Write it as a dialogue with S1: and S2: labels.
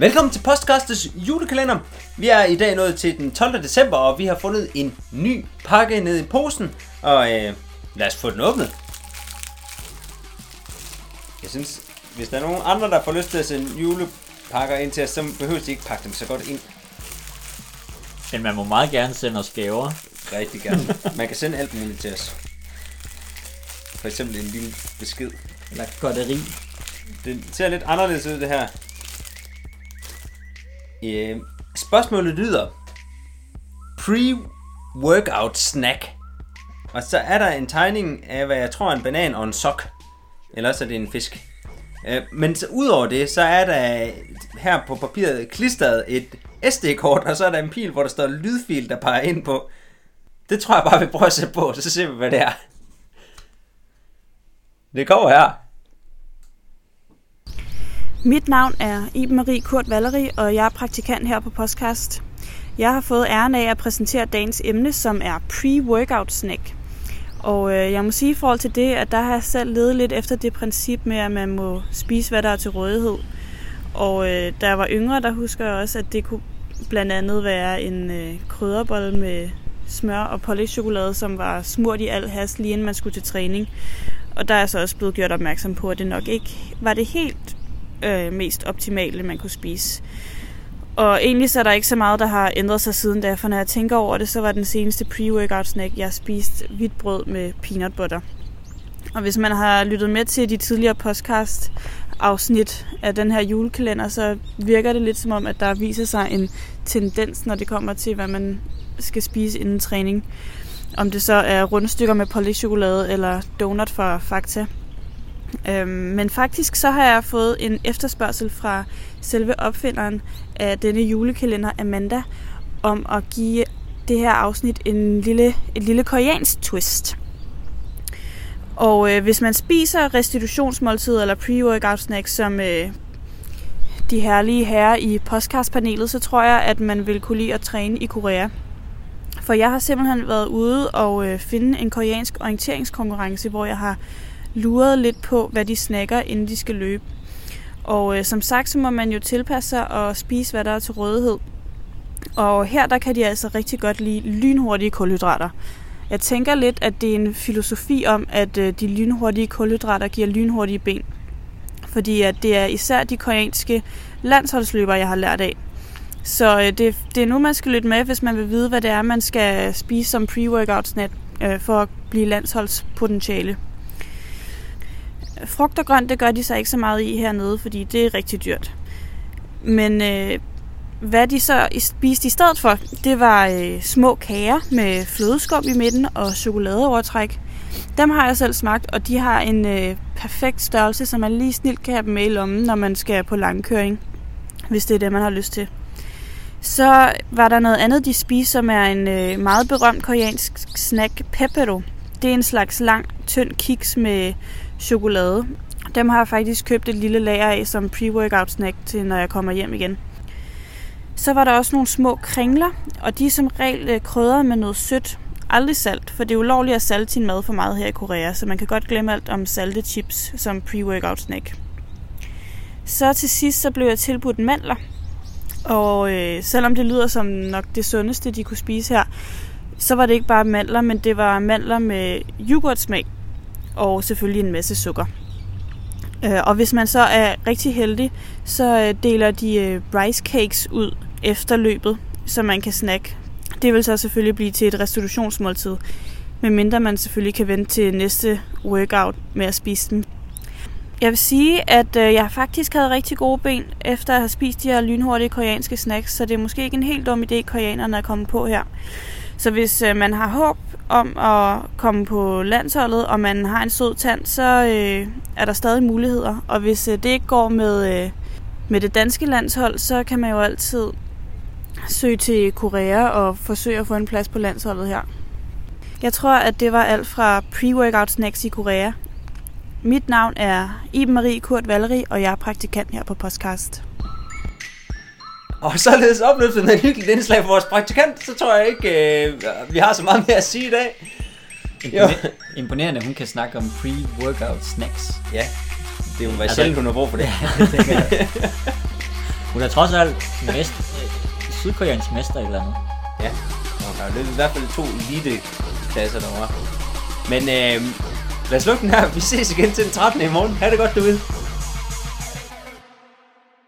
S1: Velkommen til Postkastes julekalender. Vi er i dag nået til den 12. december, og vi har fundet en ny pakke nede i posen. Og øh, lad os få den åbnet. Jeg synes, hvis der er nogen andre, der får lyst til at sende julepakker ind til os, så behøver de ikke pakke dem så godt ind.
S2: Men man må meget gerne sende os gaver.
S1: Rigtig gerne. Man kan sende alt muligt til os. For eksempel en lille besked.
S2: Eller godteri.
S1: Det ser lidt anderledes ud, det her. Øh, spørgsmålet lyder. Pre-workout snack. Og så er der en tegning af, hvad jeg tror er en banan og en sok. Eller så er det en fisk. Øh, men så udover det, så er der her på papiret klistret et SD-kort, og så er der en pil, hvor der står lydfil, der peger ind på. Det tror jeg bare, vi prøver at sætte på, så ser vi, hvad det er. Det kommer her.
S3: Mit navn er Iben Marie Kurt Valerie, og jeg er praktikant her på Podcast. Jeg har fået æren af at præsentere dagens emne, som er pre-workout snack. Og øh, jeg må sige i forhold til det, at der har jeg selv ledet lidt efter det princip med, at man må spise, hvad der er til rådighed. Og øh, da jeg var yngre, der husker jeg også, at det kunne blandt andet være en øh, krydderbolle med smør og pålægtschokolade, som var smurt i al hast, lige inden man skulle til træning. Og der er så også blevet gjort opmærksom på, at det nok ikke var det helt øh, mest optimale, man kunne spise. Og egentlig så er der ikke så meget, der har ændret sig siden da, for når jeg tænker over det, så var den seneste pre-workout snack, jeg spiste hvidt brød med peanut butter. Og hvis man har lyttet med til de tidligere podcast afsnit af den her julekalender, så virker det lidt som om, at der viser sig en tendens, når det kommer til, hvad man skal spise inden træning. Om det så er rundstykker med pålægtschokolade eller donut fra Fakta. Øhm, men faktisk så har jeg fået en efterspørgsel fra selve opfinderen af denne julekalender, Amanda, om at give det her afsnit en lille, et lille koreansk twist. Og øh, hvis man spiser restitutionsmåltid eller pre-workout snacks, som øh, de herlige herrer i podcastpanelet, så tror jeg, at man vil kunne lide at træne i Korea. For jeg har simpelthen været ude og øh, finde en koreansk orienteringskonkurrence, hvor jeg har luret lidt på, hvad de snakker, inden de skal løbe. Og øh, som sagt, så må man jo tilpasse sig og spise, hvad der er til rådighed. Og her der kan de altså rigtig godt lide lynhurtige kulhydrater. Jeg tænker lidt, at det er en filosofi om, at øh, de lynhurtige kulhydrater giver lynhurtige ben. Fordi at det er især de koreanske landsholdsløbere, jeg har lært af. Så øh, det, det er nu, man skal lytte med, hvis man vil vide, hvad det er, man skal spise som pre-workout snack øh, for at blive landsholdspotentiale. Frugt og grønt, det gør de så ikke så meget i hernede, fordi det er rigtig dyrt. Men øh, hvad de så spiste i stedet for, det var øh, små kager med flødeskum i midten og chokoladeovertræk. Dem har jeg selv smagt, og de har en øh, perfekt størrelse, så man lige snilt kan have dem med i lommen, når man skal på langkøring, hvis det er det, man har lyst til. Så var der noget andet, de spiste, som er en øh, meget berømt koreansk snack, pepero. Det er en slags lang, tynd kiks med chokolade. Dem har jeg faktisk købt et lille lager af som pre-workout snack til, når jeg kommer hjem igen. Så var der også nogle små kringler, og de er som regel øh, krydret med noget sødt. Aldrig salt, for det er ulovligt at salte sin mad for meget her i Korea, så man kan godt glemme alt om salte chips som pre-workout snack. Så til sidst så blev jeg tilbudt mandler, og øh, selvom det lyder som nok det sundeste, de kunne spise her, så var det ikke bare mandler, men det var mandler med yoghurtsmag og selvfølgelig en masse sukker. Øh, og hvis man så er rigtig heldig, så øh, deler de øh, rice cakes ud efter løbet, så man kan snakke. Det vil så selvfølgelig blive til et restitutionsmåltid, medmindre man selvfølgelig kan vente til næste workout med at spise dem. Jeg vil sige, at jeg faktisk havde rigtig gode ben, efter at have spist de her lynhurtige koreanske snacks, så det er måske ikke en helt dum idé, koreanerne er kommet på her. Så hvis øh, man har håb om at komme på landsholdet, og man har en sød tand, så øh, er der stadig muligheder. Og hvis øh, det ikke går med, øh, med det danske landshold, så kan man jo altid søge til Korea og forsøge at få en plads på landsholdet her. Jeg tror, at det var alt fra pre-workout snacks i Korea. Mit navn er Iben Marie Kurt Valerie, og jeg er praktikant her på Podcast.
S1: Og således opløftet med et hyggeligt indslag for vores praktikant, så tror jeg ikke, øh, vi har så meget mere at sige i dag.
S2: Imponer- imponerende, hun kan snakke om pre-workout snacks.
S1: Ja, det er jo altså, sjældent, hun har brug for det.
S2: Ja, det. Hun er trods alt mest, sydkoreansk mester eller andet.
S1: Ja, okay, det er i hvert fald to elite klasser derovre. Men øh, lad os lukke den her. Vi ses igen til den 13. i morgen. Ha' det godt derude.